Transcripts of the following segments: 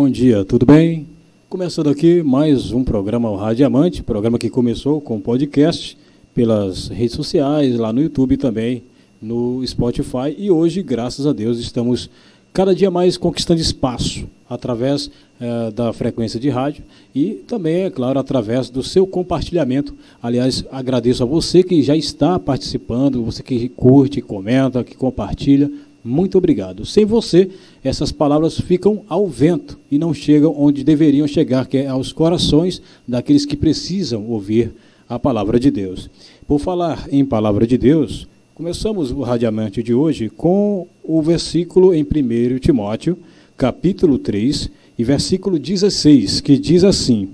Bom dia, tudo bem? Começando aqui mais um programa Rádio Diamante, programa que começou com podcast pelas redes sociais, lá no YouTube também, no Spotify e hoje, graças a Deus, estamos cada dia mais conquistando espaço através eh, da frequência de rádio e também, é claro, através do seu compartilhamento. Aliás, agradeço a você que já está participando, você que curte, comenta, que compartilha. Muito obrigado. Sem você, essas palavras ficam ao vento e não chegam onde deveriam chegar, que é aos corações daqueles que precisam ouvir a palavra de Deus. Por falar em palavra de Deus, começamos o radiamento de hoje com o versículo em 1 Timóteo, capítulo 3, e versículo 16, que diz assim: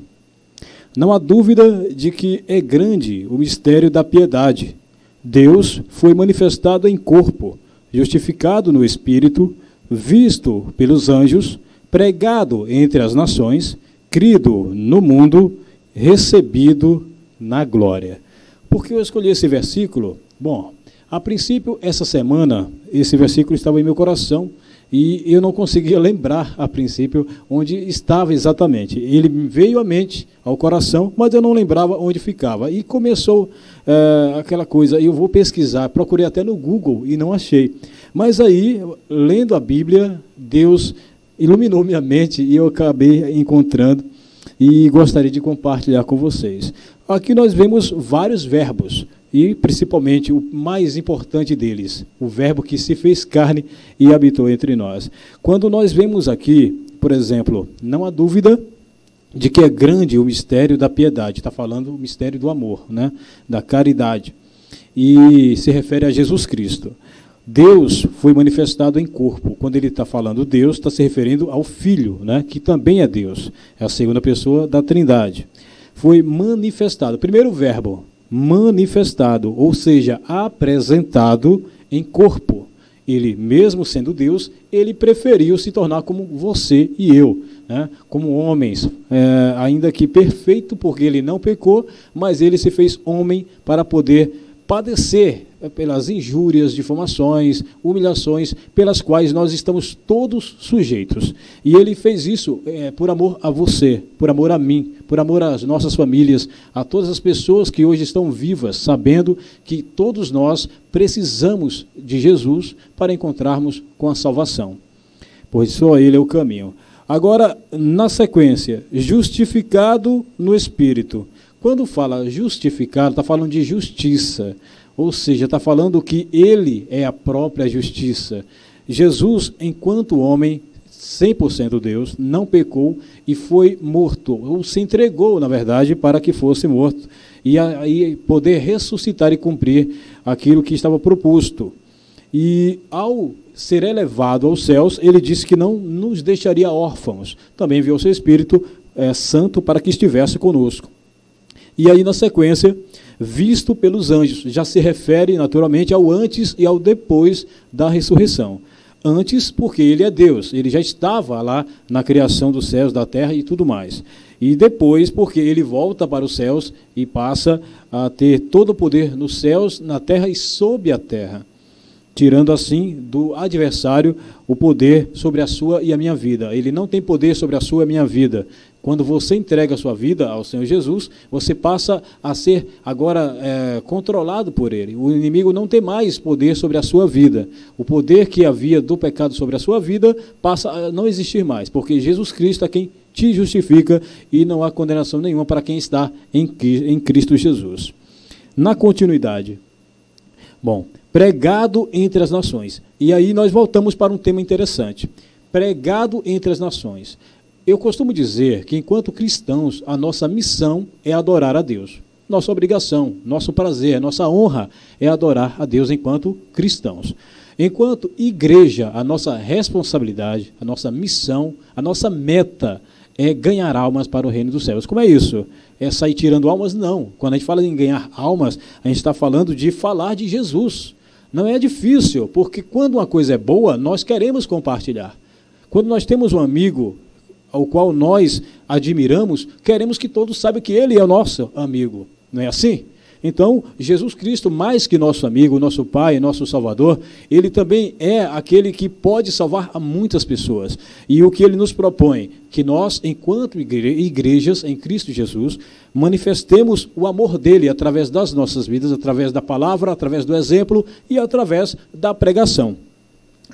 Não há dúvida de que é grande o mistério da piedade. Deus foi manifestado em corpo justificado no Espírito, visto pelos anjos, pregado entre as nações, crido no mundo, recebido na glória. Por que eu escolhi esse versículo? Bom, a princípio, essa semana, esse versículo estava em meu coração e eu não conseguia lembrar, a princípio, onde estava exatamente. Ele veio à mente, ao coração, mas eu não lembrava onde ficava. E começou é, aquela coisa, eu vou pesquisar, procurei até no Google e não achei. Mas aí, lendo a Bíblia, Deus iluminou minha mente e eu acabei encontrando e gostaria de compartilhar com vocês. Aqui nós vemos vários verbos e principalmente o mais importante deles, o verbo que se fez carne e habitou entre nós. Quando nós vemos aqui, por exemplo, não há dúvida de que é grande o mistério da piedade, está falando o mistério do amor, né? da caridade, e se refere a Jesus Cristo. Deus foi manifestado em corpo. Quando ele está falando Deus, está se referindo ao Filho, né? que também é Deus, é a segunda pessoa da Trindade. Foi manifestado. Primeiro verbo, manifestado, ou seja, apresentado em corpo. Ele, mesmo sendo Deus, ele preferiu se tornar como você e eu, né? como homens, é, ainda que perfeito, porque ele não pecou, mas ele se fez homem para poder padecer pelas injúrias, difamações, humilhações, pelas quais nós estamos todos sujeitos. E ele fez isso é, por amor a você, por amor a mim, por amor às nossas famílias, a todas as pessoas que hoje estão vivas, sabendo que todos nós precisamos de Jesus para encontrarmos com a salvação. Pois só Ele é o caminho. Agora, na sequência, justificado no Espírito. Quando fala justificado, está falando de justiça. Ou seja, está falando que ele é a própria justiça. Jesus, enquanto homem, 100% Deus, não pecou e foi morto, ou se entregou, na verdade, para que fosse morto, e aí poder ressuscitar e cumprir aquilo que estava proposto. E ao ser elevado aos céus, ele disse que não nos deixaria órfãos. Também enviou seu Espírito é, Santo para que estivesse conosco. E aí, na sequência, visto pelos anjos. Já se refere naturalmente ao antes e ao depois da ressurreição. Antes, porque ele é Deus, ele já estava lá na criação dos céus, da terra e tudo mais. E depois, porque ele volta para os céus e passa a ter todo o poder nos céus, na terra e sob a terra tirando assim do adversário o poder sobre a sua e a minha vida. Ele não tem poder sobre a sua e a minha vida. Quando você entrega a sua vida ao Senhor Jesus, você passa a ser agora é, controlado por Ele. O inimigo não tem mais poder sobre a sua vida. O poder que havia do pecado sobre a sua vida passa a não existir mais, porque Jesus Cristo é quem te justifica e não há condenação nenhuma para quem está em Cristo Jesus. Na continuidade, bom, pregado entre as nações. E aí nós voltamos para um tema interessante. Pregado entre as nações. Eu costumo dizer que, enquanto cristãos, a nossa missão é adorar a Deus. Nossa obrigação, nosso prazer, nossa honra é adorar a Deus enquanto cristãos. Enquanto igreja, a nossa responsabilidade, a nossa missão, a nossa meta é ganhar almas para o reino dos céus. Como é isso? É sair tirando almas? Não. Quando a gente fala em ganhar almas, a gente está falando de falar de Jesus. Não é difícil, porque quando uma coisa é boa, nós queremos compartilhar. Quando nós temos um amigo ao qual nós admiramos, queremos que todos saibam que ele é o nosso amigo. Não é assim? Então, Jesus Cristo, mais que nosso amigo, nosso Pai, nosso Salvador, ele também é aquele que pode salvar muitas pessoas. E o que ele nos propõe? Que nós, enquanto igrejas em Cristo Jesus, manifestemos o amor dele através das nossas vidas, através da palavra, através do exemplo e através da pregação.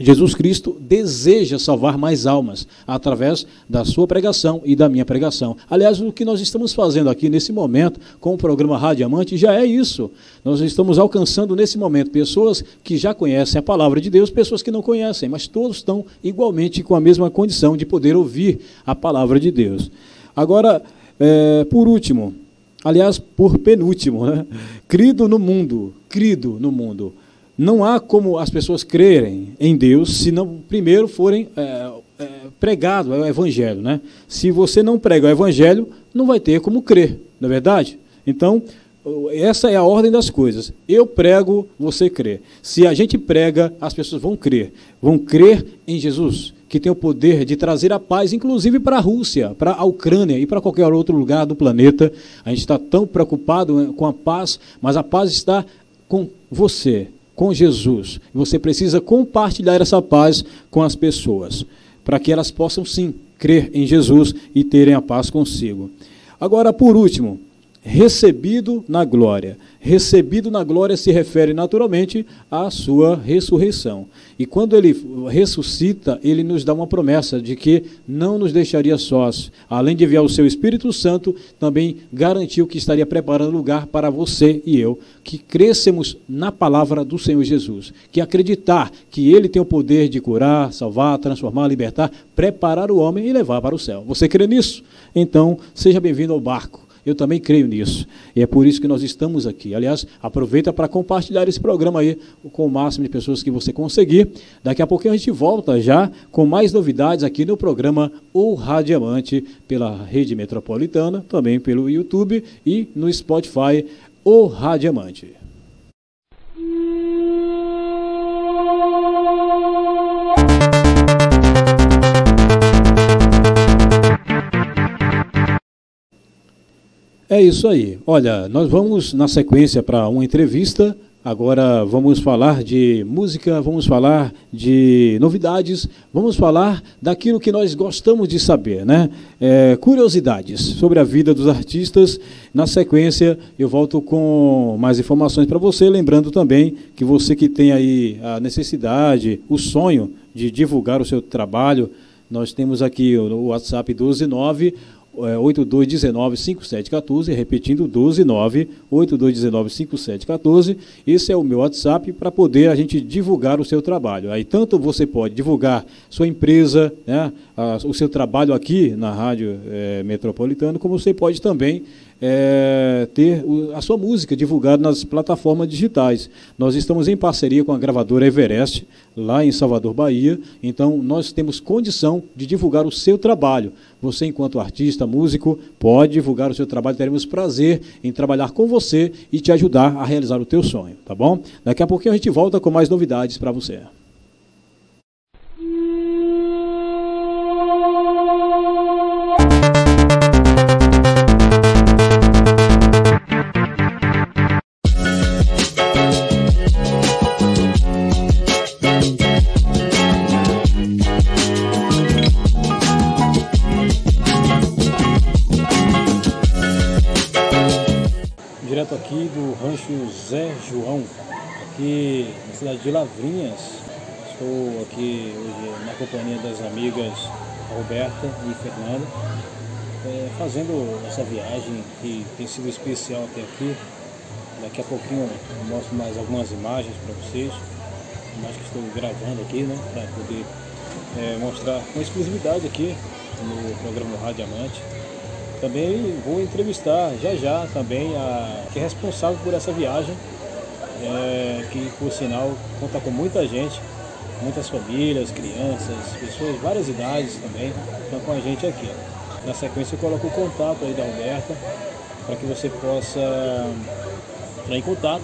Jesus Cristo deseja salvar mais almas através da sua pregação e da minha pregação. Aliás, o que nós estamos fazendo aqui nesse momento com o programa Radiamante já é isso. Nós estamos alcançando nesse momento pessoas que já conhecem a palavra de Deus, pessoas que não conhecem, mas todos estão igualmente com a mesma condição de poder ouvir a palavra de Deus. Agora, é, por último, aliás, por penúltimo, né? crido no mundo, crido no mundo. Não há como as pessoas crerem em Deus se não primeiro forem é, é, pregado o Evangelho. Né? Se você não prega o Evangelho, não vai ter como crer, não é verdade? Então, essa é a ordem das coisas. Eu prego, você crê. Se a gente prega, as pessoas vão crer. Vão crer em Jesus, que tem o poder de trazer a paz, inclusive para a Rússia, para a Ucrânia e para qualquer outro lugar do planeta. A gente está tão preocupado né, com a paz, mas a paz está com você, com Jesus. Você precisa compartilhar essa paz com as pessoas, para que elas possam sim crer em Jesus e terem a paz consigo. Agora, por último, recebido na glória. Recebido na glória se refere naturalmente à sua ressurreição. E quando ele ressuscita, ele nos dá uma promessa de que não nos deixaria sós. Além de enviar o seu Espírito Santo, também garantiu que estaria preparando lugar para você e eu, que crescemos na palavra do Senhor Jesus, que acreditar que ele tem o poder de curar, salvar, transformar, libertar, preparar o homem e levar para o céu. Você crê nisso? Então, seja bem-vindo ao barco eu também creio nisso. E é por isso que nós estamos aqui. Aliás, aproveita para compartilhar esse programa aí com o máximo de pessoas que você conseguir. Daqui a pouquinho a gente volta já com mais novidades aqui no programa O Radiamante pela Rede Metropolitana, também pelo YouTube e no Spotify O Radiamante. É isso aí. Olha, nós vamos na sequência para uma entrevista. Agora vamos falar de música, vamos falar de novidades, vamos falar daquilo que nós gostamos de saber, né? É, curiosidades sobre a vida dos artistas. Na sequência, eu volto com mais informações para você, lembrando também que você que tem aí a necessidade, o sonho de divulgar o seu trabalho, nós temos aqui o WhatsApp 129 8219-5714, repetindo 129-8219-5714. Esse é o meu WhatsApp para poder a gente divulgar o seu trabalho. Aí tanto você pode divulgar sua empresa, né, a, o seu trabalho aqui na Rádio é, Metropolitana, como você pode também é, ter a sua música divulgada nas plataformas digitais. Nós estamos em parceria com a gravadora Everest, lá em Salvador, Bahia, então nós temos condição de divulgar o seu trabalho. Você, enquanto artista, músico, pode divulgar o seu trabalho, teremos prazer em trabalhar com você e te ajudar a realizar o teu sonho, tá bom? Daqui a pouquinho a gente volta com mais novidades para você. Cidade de Lavrinhas. Estou aqui hoje na companhia das amigas Roberta e Fernanda, é, fazendo essa viagem que tem sido especial até aqui. Daqui a pouquinho eu mostro mais algumas imagens para vocês, imagens que estou gravando aqui, né, para poder é, mostrar com exclusividade aqui no programa Rádio Amante. Também vou entrevistar já já também a que é responsável por essa viagem, é, que por sinal conta com muita gente, muitas famílias, crianças, pessoas, várias idades também, estão com a gente aqui. Na sequência eu coloco o contato aí da Alberta para que você possa entrar em contato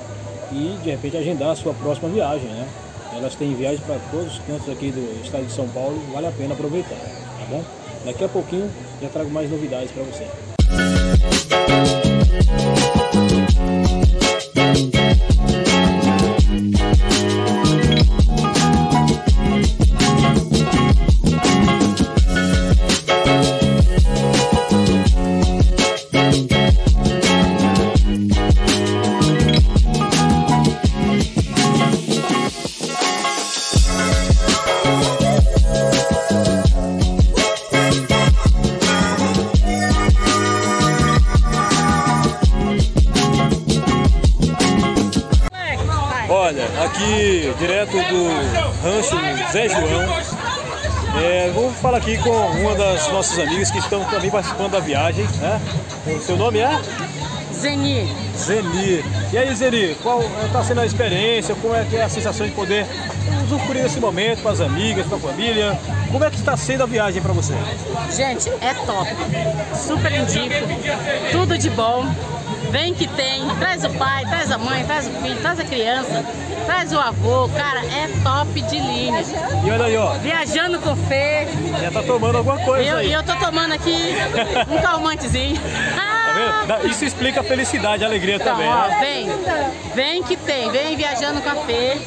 e de repente agendar a sua próxima viagem, né? Elas têm viagem para todos os cantos aqui do estado de São Paulo, vale a pena aproveitar, tá bom? Daqui a pouquinho já trago mais novidades para você. Zé João. É, vou falar aqui com uma das nossas amigas que estão também participando da viagem. Né? O seu nome é? Zeni. Zeni. E aí, Zeni, qual está sendo a experiência? Como é que é a sensação de poder usufruir desse momento com as amigas, com a família? Como é que está sendo a viagem para você? Gente, é top. Super indico. Tudo de bom. Vem que tem, traz o pai, traz a mãe, traz o filho, traz a criança, traz o avô, cara, é top de linha. E olha aí, ó. Viajando com Fê. Já tá tomando alguma coisa eu, aí. E eu tô tomando aqui um calmantezinho. Tá vendo? Isso explica a felicidade, a alegria então, também. Ó, né? vem, vem que tem, vem viajando com a Fê,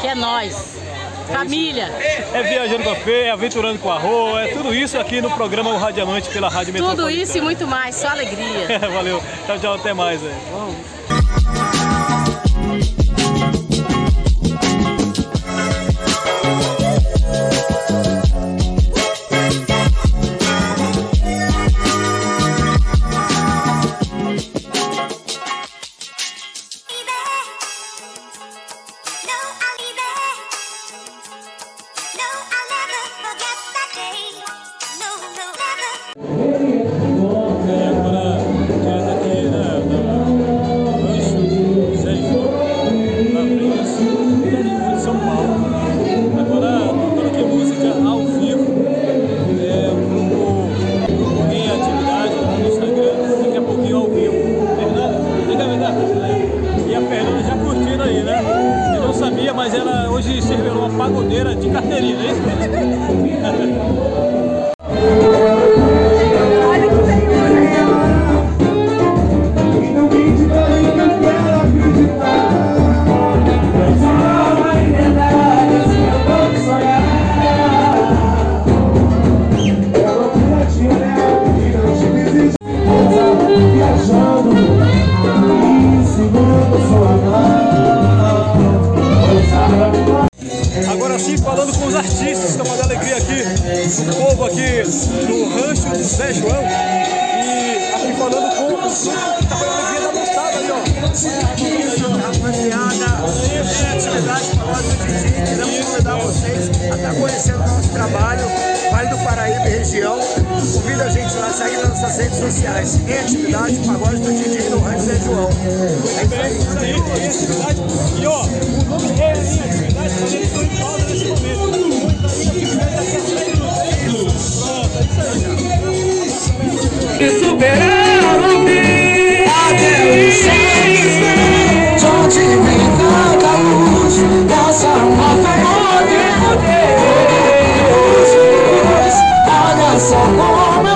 que é nós. Família. É viajando com a Fê, é aventurando com a Rô, é tudo isso aqui no programa O Radiamante pela Rádio Tudo isso e muito mais, só alegria. Valeu, tchau, tchau, até mais. Véio. Nas redes sociais. Em atividade, pagode do Didi no Rancho Zé João. É isso aí. Em atividade. E ó, o nome é em atividade, mas eles estão em pausa nesse momento. Muito aí, atividade daqui a 100 minutos. Pronto, é isso aí. E superar o fim até o instante Onde vem cada luz Dessa nova Olha só como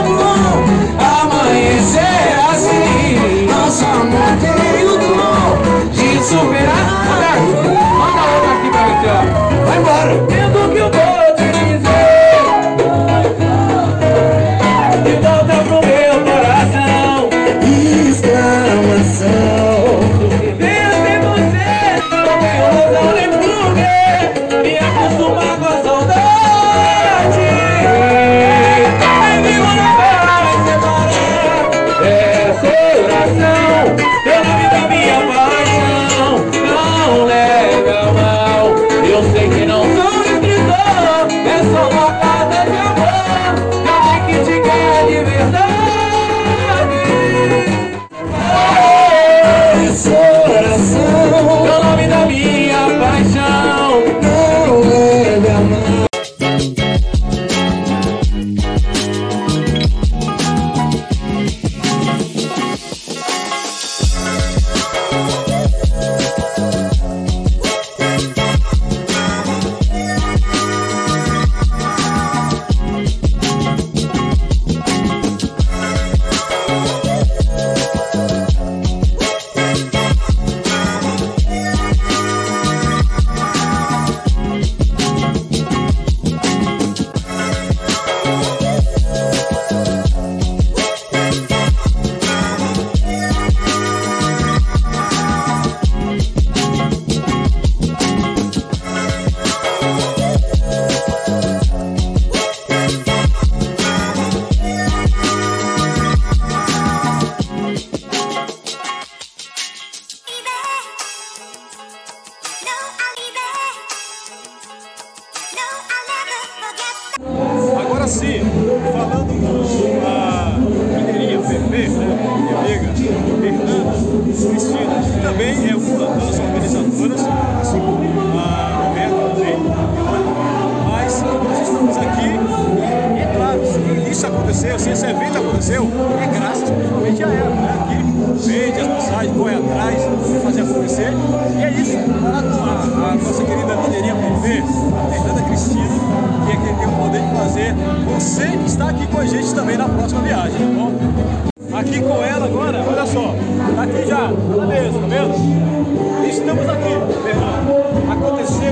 com a gente também na próxima viagem, tá bom? Aqui com ela agora, olha só, tá aqui já, mesa, tá vendo? Estamos aqui, Fernando.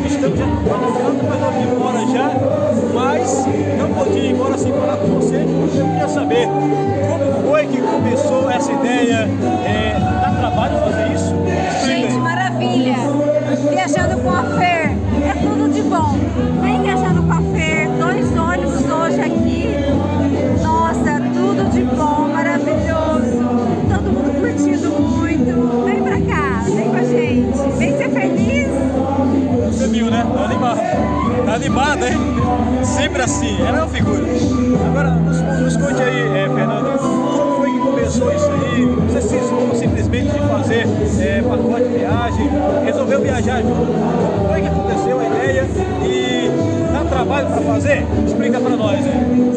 Estamos já planejando para ir embora já, mas não podia ir embora sem falar com você. Eu queria saber como foi que começou essa ideia, é, Animada, hein? Sempre assim. Ela é uma figura. Agora, nos, nos conte aí, é, Fernanda, como foi que começou isso aí? Você cismou simplesmente de fazer é, pacote de viagem? Resolveu viajar junto? Como foi que aconteceu a ideia? E dá trabalho pra fazer? Explica pra nós aí.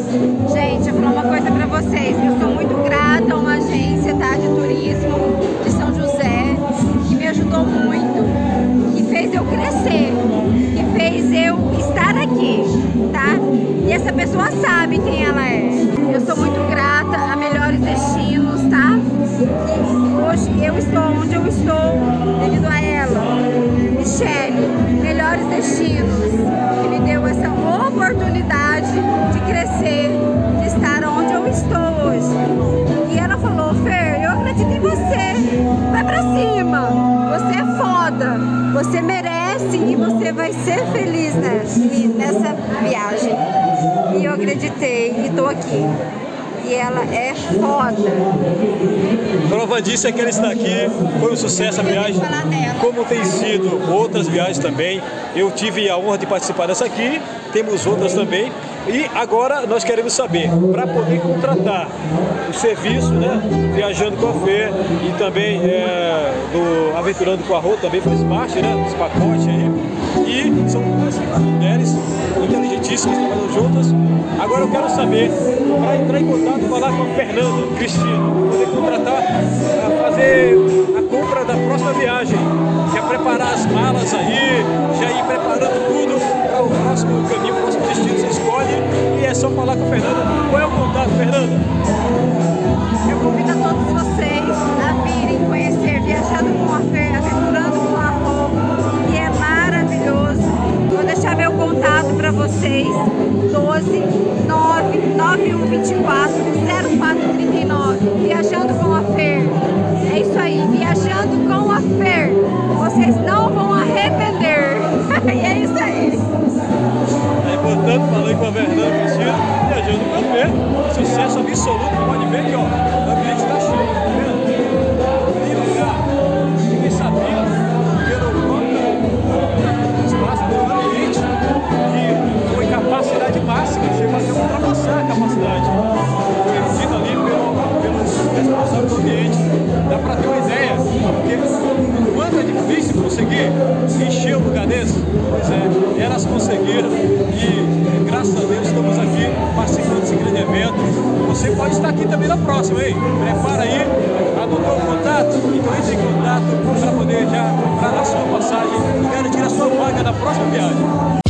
Gente, eu vou falar uma coisa pra vocês. Eu sou muito grata a uma agência tá, de turismo de São José, que me ajudou muito, que fez eu crescer, aqui, tá? E essa pessoa sabe quem ela é. Eu sou muito grata a Melhores Destinos, tá? Que hoje eu estou onde eu estou devido a ela. Michele, Melhores Destinos, que me deu essa oportunidade de crescer, de estar onde eu estou hoje. E ela falou, Fer, eu acredito em você. Vai pra cima. Você é foda. Você merece e você vai ser feliz nessa, nessa viagem. E eu acreditei e tô aqui. E ela é foda. Prova disso é que ela está aqui, foi um sucesso a viagem, como tem sido outras viagens também. Eu tive a honra de participar dessa aqui, temos outras também. E agora nós queremos saber, para poder contratar o serviço, né, viajando com a Fê e também é, do Aventurando com a Rô, também faz parte, né, desse pacote aí. E são duas mulheres inteligentíssimas, trabalham juntas. Agora eu quero saber, para entrar em contato, falar com a Fernanda Cristina, poder contratar, fazer a compra da próxima viagem, já preparar as malas aí, já ir preparando tudo para o próximo caminho, o próximo destino você escolhe. E é só falar com a Fernanda. Qual é o contato, Fernanda? Eu convido a todos vocês a virem conhecer Viajando com a Fé, entre em contato para poder já comprar a sua passagem e garantir a sua vaga na próxima viagem.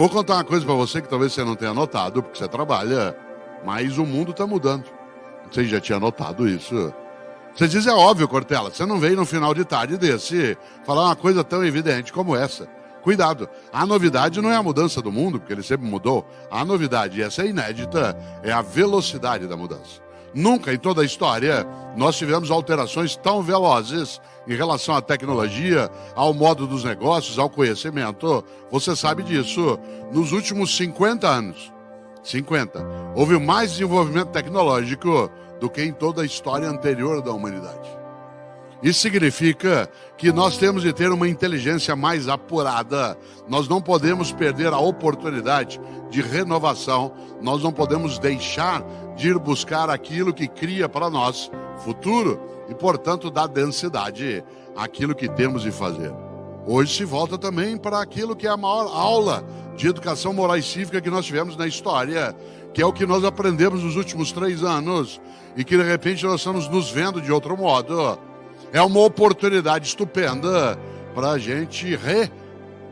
Vou contar uma coisa pra você que talvez você não tenha notado, porque você trabalha, mas o mundo tá mudando. Você já tinha notado isso? Você diz, é óbvio, Cortella, você não veio no final de tarde desse falar uma coisa tão evidente como essa. Cuidado, a novidade não é a mudança do mundo, porque ele sempre mudou. A novidade, e essa é inédita, é a velocidade da mudança. Nunca em toda a história nós tivemos alterações tão velozes em relação à tecnologia, ao modo dos negócios, ao conhecimento. Você sabe disso. Nos últimos 50 anos, 50, houve mais desenvolvimento tecnológico do que em toda a história anterior da humanidade. Isso significa que nós temos de ter uma inteligência mais apurada. Nós não podemos perder a oportunidade de renovação. Nós não podemos deixar de ir buscar aquilo que cria para nós futuro e, portanto, dá densidade àquilo que temos de fazer. Hoje se volta também para aquilo que é a maior aula de educação moral e cívica que nós tivemos na história, que é o que nós aprendemos nos últimos três anos e que de repente nós estamos nos vendo de outro modo é uma oportunidade estupenda para a gente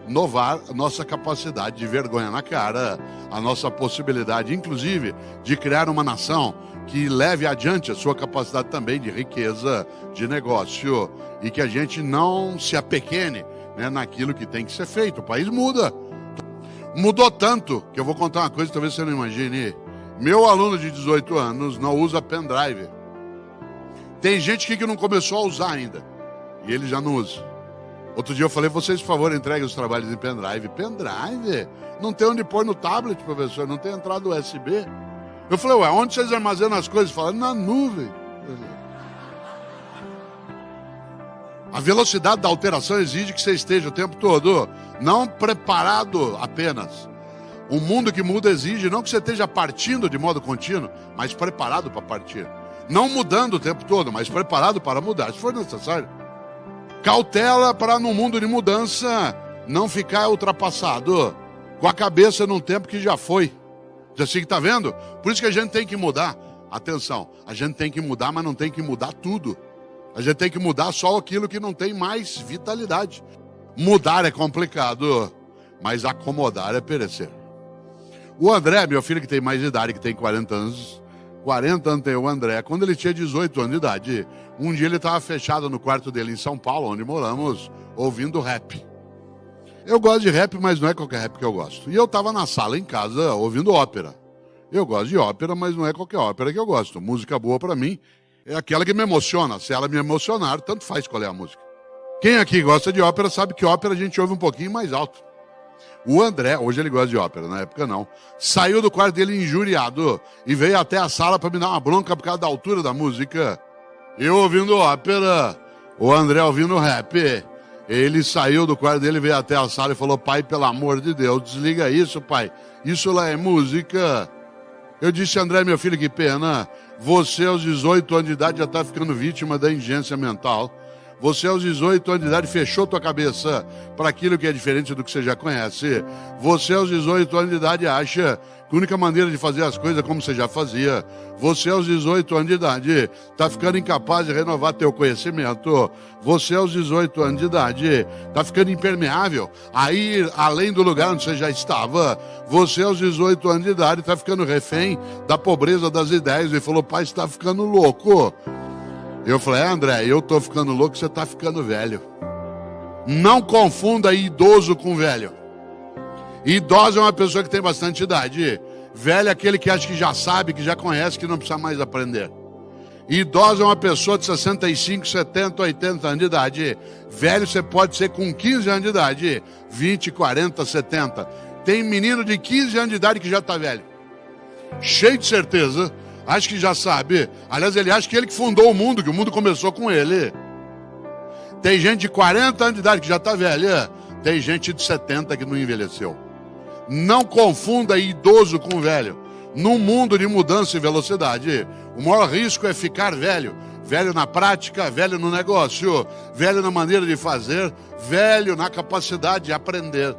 renovar a nossa capacidade de vergonha na cara, a nossa possibilidade, inclusive, de criar uma nação que leve adiante a sua capacidade também de riqueza, de negócio, e que a gente não se apequene né, naquilo que tem que ser feito. O país muda. Mudou tanto que eu vou contar uma coisa, talvez você não imagine. Meu aluno de 18 anos não usa pendrive. Tem gente que não começou a usar ainda. E ele já não usa. Outro dia eu falei, vocês, por favor, entreguem os trabalhos em pendrive. Pendrive? Não tem onde pôr no tablet, professor, não tem entrada USB. Eu falei, ué, onde vocês armazenam as coisas? Falaram, na nuvem. A velocidade da alteração exige que você esteja o tempo todo, não preparado apenas. O mundo que muda exige não que você esteja partindo de modo contínuo, mas preparado para partir. Não mudando o tempo todo, mas preparado para mudar, se for necessário. Cautela para, no mundo de mudança, não ficar ultrapassado, com a cabeça num tempo que já foi. Já assim está vendo? Por isso que a gente tem que mudar. Atenção, a gente tem que mudar, mas não tem que mudar tudo. A gente tem que mudar só aquilo que não tem mais vitalidade. Mudar é complicado, mas acomodar é perecer. O André, meu filho que tem mais idade, que tem 40 anos, 40 anos tem o André. Quando ele tinha 18 anos de idade, um dia ele estava fechado no quarto dele em São Paulo, onde moramos, ouvindo rap. Eu gosto de rap, mas não é qualquer rap que eu gosto. E eu estava na sala em casa ouvindo ópera. Eu gosto de ópera, mas não é qualquer ópera que eu gosto. Música boa para mim é aquela que me emociona. Se ela me emocionar, tanto faz qual é a música. Quem aqui gosta de ópera sabe que ópera a gente ouve um pouquinho mais alto. O André, hoje ele gosta de ópera, na época não, saiu do quarto dele injuriado e veio até a sala para me dar uma bronca por causa da altura da música. Eu ouvindo ópera, o André ouvindo rap. Ele saiu do quarto dele, veio até a sala e falou: Pai, pelo amor de Deus, desliga isso, pai. Isso lá é música. Eu disse, André, meu filho, que pena. Você, aos 18 anos de idade, já está ficando vítima da ingência mental. Você, aos 18 anos de idade, fechou tua cabeça para aquilo que é diferente do que você já conhece. Você, aos 18 anos de idade, acha a única maneira de fazer as coisas como você já fazia. Você, aos 18 anos de idade, está ficando incapaz de renovar teu conhecimento. Você, aos 18 anos de idade, está ficando impermeável a ir além do lugar onde você já estava. Você, aos 18 anos de idade, está ficando refém da pobreza das ideias e falou: pai, está ficando louco. Eu falei, é, André, eu tô ficando louco, você tá ficando velho. Não confunda idoso com velho. Idoso é uma pessoa que tem bastante idade. Velho é aquele que acha que já sabe, que já conhece, que não precisa mais aprender. Idoso é uma pessoa de 65, 70, 80 anos de idade. Velho você pode ser com 15 anos de idade, 20, 40, 70. Tem menino de 15 anos de idade que já está velho. Cheio de certeza acha que já sabe. Aliás, ele acha que ele que fundou o mundo, que o mundo começou com ele. Tem gente de 40 anos de idade que já está velha. Tem gente de 70 que não envelheceu. Não confunda idoso com velho. Num mundo de mudança e velocidade, o maior risco é ficar velho. Velho na prática, velho no negócio, velho na maneira de fazer, velho na capacidade de aprender.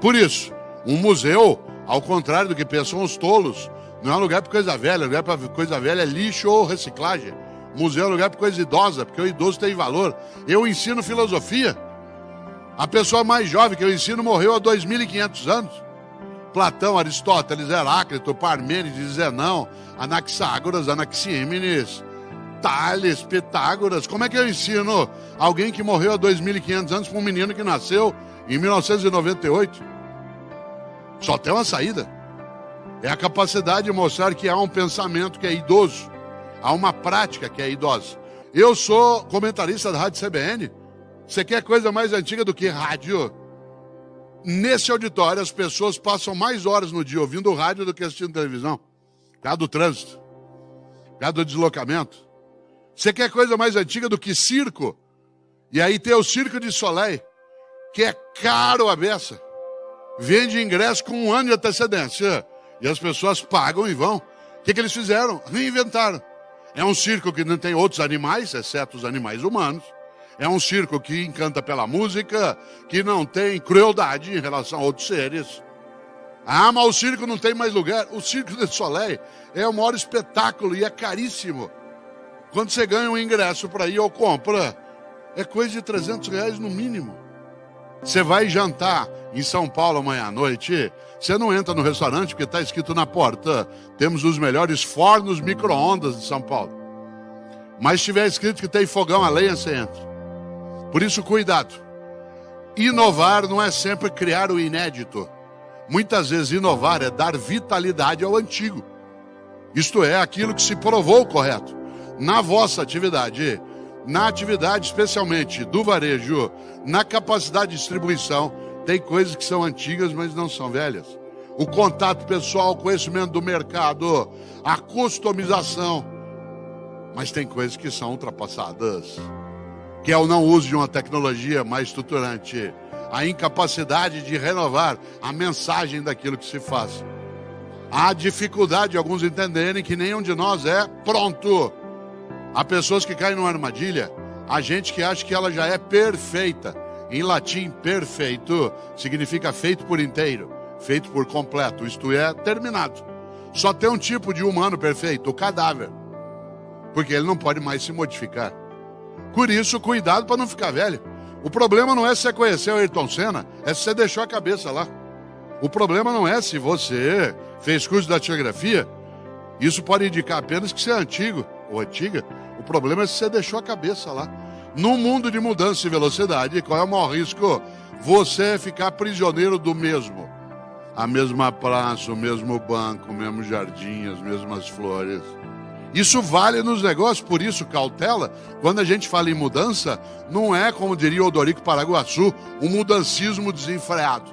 Por isso, um museu, ao contrário do que pensam os tolos, não é um lugar para coisa velha, lugar para coisa velha é lixo ou reciclagem. Museu é lugar para coisa idosa, porque o idoso tem valor. Eu ensino filosofia. A pessoa mais jovem que eu ensino morreu há 2.500 anos. Platão, Aristóteles, Heráclito, Parmênides, Zenão, Anaxágoras, Anaxímenes, Tales, Pitágoras. Como é que eu ensino alguém que morreu há 2.500 anos para um menino que nasceu em 1998? Só tem uma saída. É a capacidade de mostrar que há um pensamento que é idoso, Há uma prática que é idosa. Eu sou comentarista da Rádio CBN. Você quer coisa mais antiga do que rádio? Nesse auditório, as pessoas passam mais horas no dia ouvindo rádio do que assistindo televisão. Causa do trânsito, causa do deslocamento. Você quer coisa mais antiga do que circo? E aí tem o Circo de Soleil, que é caro a beça. Vende ingresso com um ano de antecedência. E as pessoas pagam e vão. O que, que eles fizeram? Reinventaram. É um circo que não tem outros animais, exceto os animais humanos. É um circo que encanta pela música, que não tem crueldade em relação a outros seres. Ah, mas o circo não tem mais lugar. O Circo de Soleil é o maior espetáculo e é caríssimo. Quando você ganha um ingresso para ir ou compra, é coisa de 300 reais no mínimo. Você vai jantar em São Paulo amanhã à noite, você não entra no restaurante porque está escrito na porta: temos os melhores fornos micro-ondas de São Paulo. Mas se tiver escrito que tem fogão a lenha, você entra. Por isso, cuidado. Inovar não é sempre criar o inédito. Muitas vezes, inovar é dar vitalidade ao antigo. Isto é, aquilo que se provou correto. Na vossa atividade, na atividade especialmente do varejo, na capacidade de distribuição, tem coisas que são antigas, mas não são velhas. O contato pessoal, o conhecimento do mercado, a customização. Mas tem coisas que são ultrapassadas. Que é o não uso de uma tecnologia mais estruturante. A incapacidade de renovar a mensagem daquilo que se faz. Há dificuldade de alguns entenderem que nenhum de nós é pronto. Há pessoas que caem numa armadilha. Há gente que acha que ela já é perfeita. Em latim, perfeito significa feito por inteiro, feito por completo, isto é, terminado. Só tem um tipo de humano perfeito, o cadáver. Porque ele não pode mais se modificar. Por isso, cuidado para não ficar velho. O problema não é se você conheceu Ayrton Senna, é se você deixou a cabeça lá. O problema não é se você fez curso de datilografia. Isso pode indicar apenas que você é antigo ou antiga. O problema é se você deixou a cabeça lá. No mundo de mudança e velocidade, qual é o maior risco? Você ficar prisioneiro do mesmo. A mesma praça, o mesmo banco, o mesmo jardim, as mesmas flores. Isso vale nos negócios, por isso, cautela, quando a gente fala em mudança, não é, como diria Odorico Paraguaçu, um mudancismo desenfreado.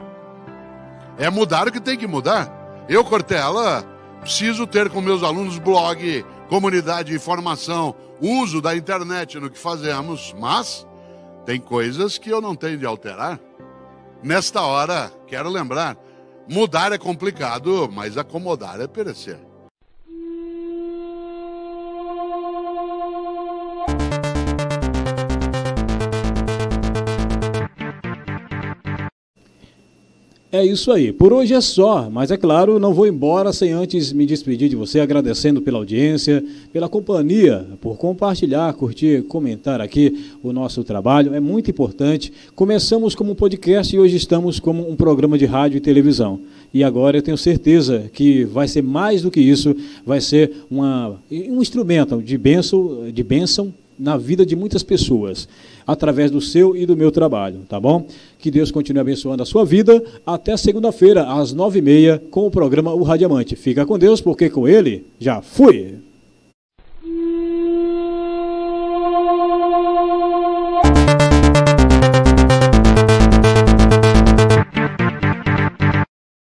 É mudar o que tem que mudar. Eu, Cortella, preciso ter com meus alunos blog, comunidade de informação, uso da internet no que fazemos, mas tem coisas que eu não tenho de alterar. Nesta hora, quero lembrar, mudar é complicado, mas acomodar é perecer. É isso aí. Por hoje é só, mas é claro, não vou embora sem antes me despedir de você, agradecendo pela audiência, pela companhia, por compartilhar, curtir, comentar aqui o nosso trabalho. É muito importante. Começamos como um podcast e hoje estamos como um programa de rádio e televisão. E agora eu tenho certeza que vai ser mais do que isso, vai ser uma, um instrumento de de bênção na vida de muitas pessoas, através do seu e do meu trabalho, tá bom? Que Deus continue abençoando a sua vida. Até segunda-feira, às nove e meia, com o programa O Radiamante. Fica com Deus, porque com ele já fui!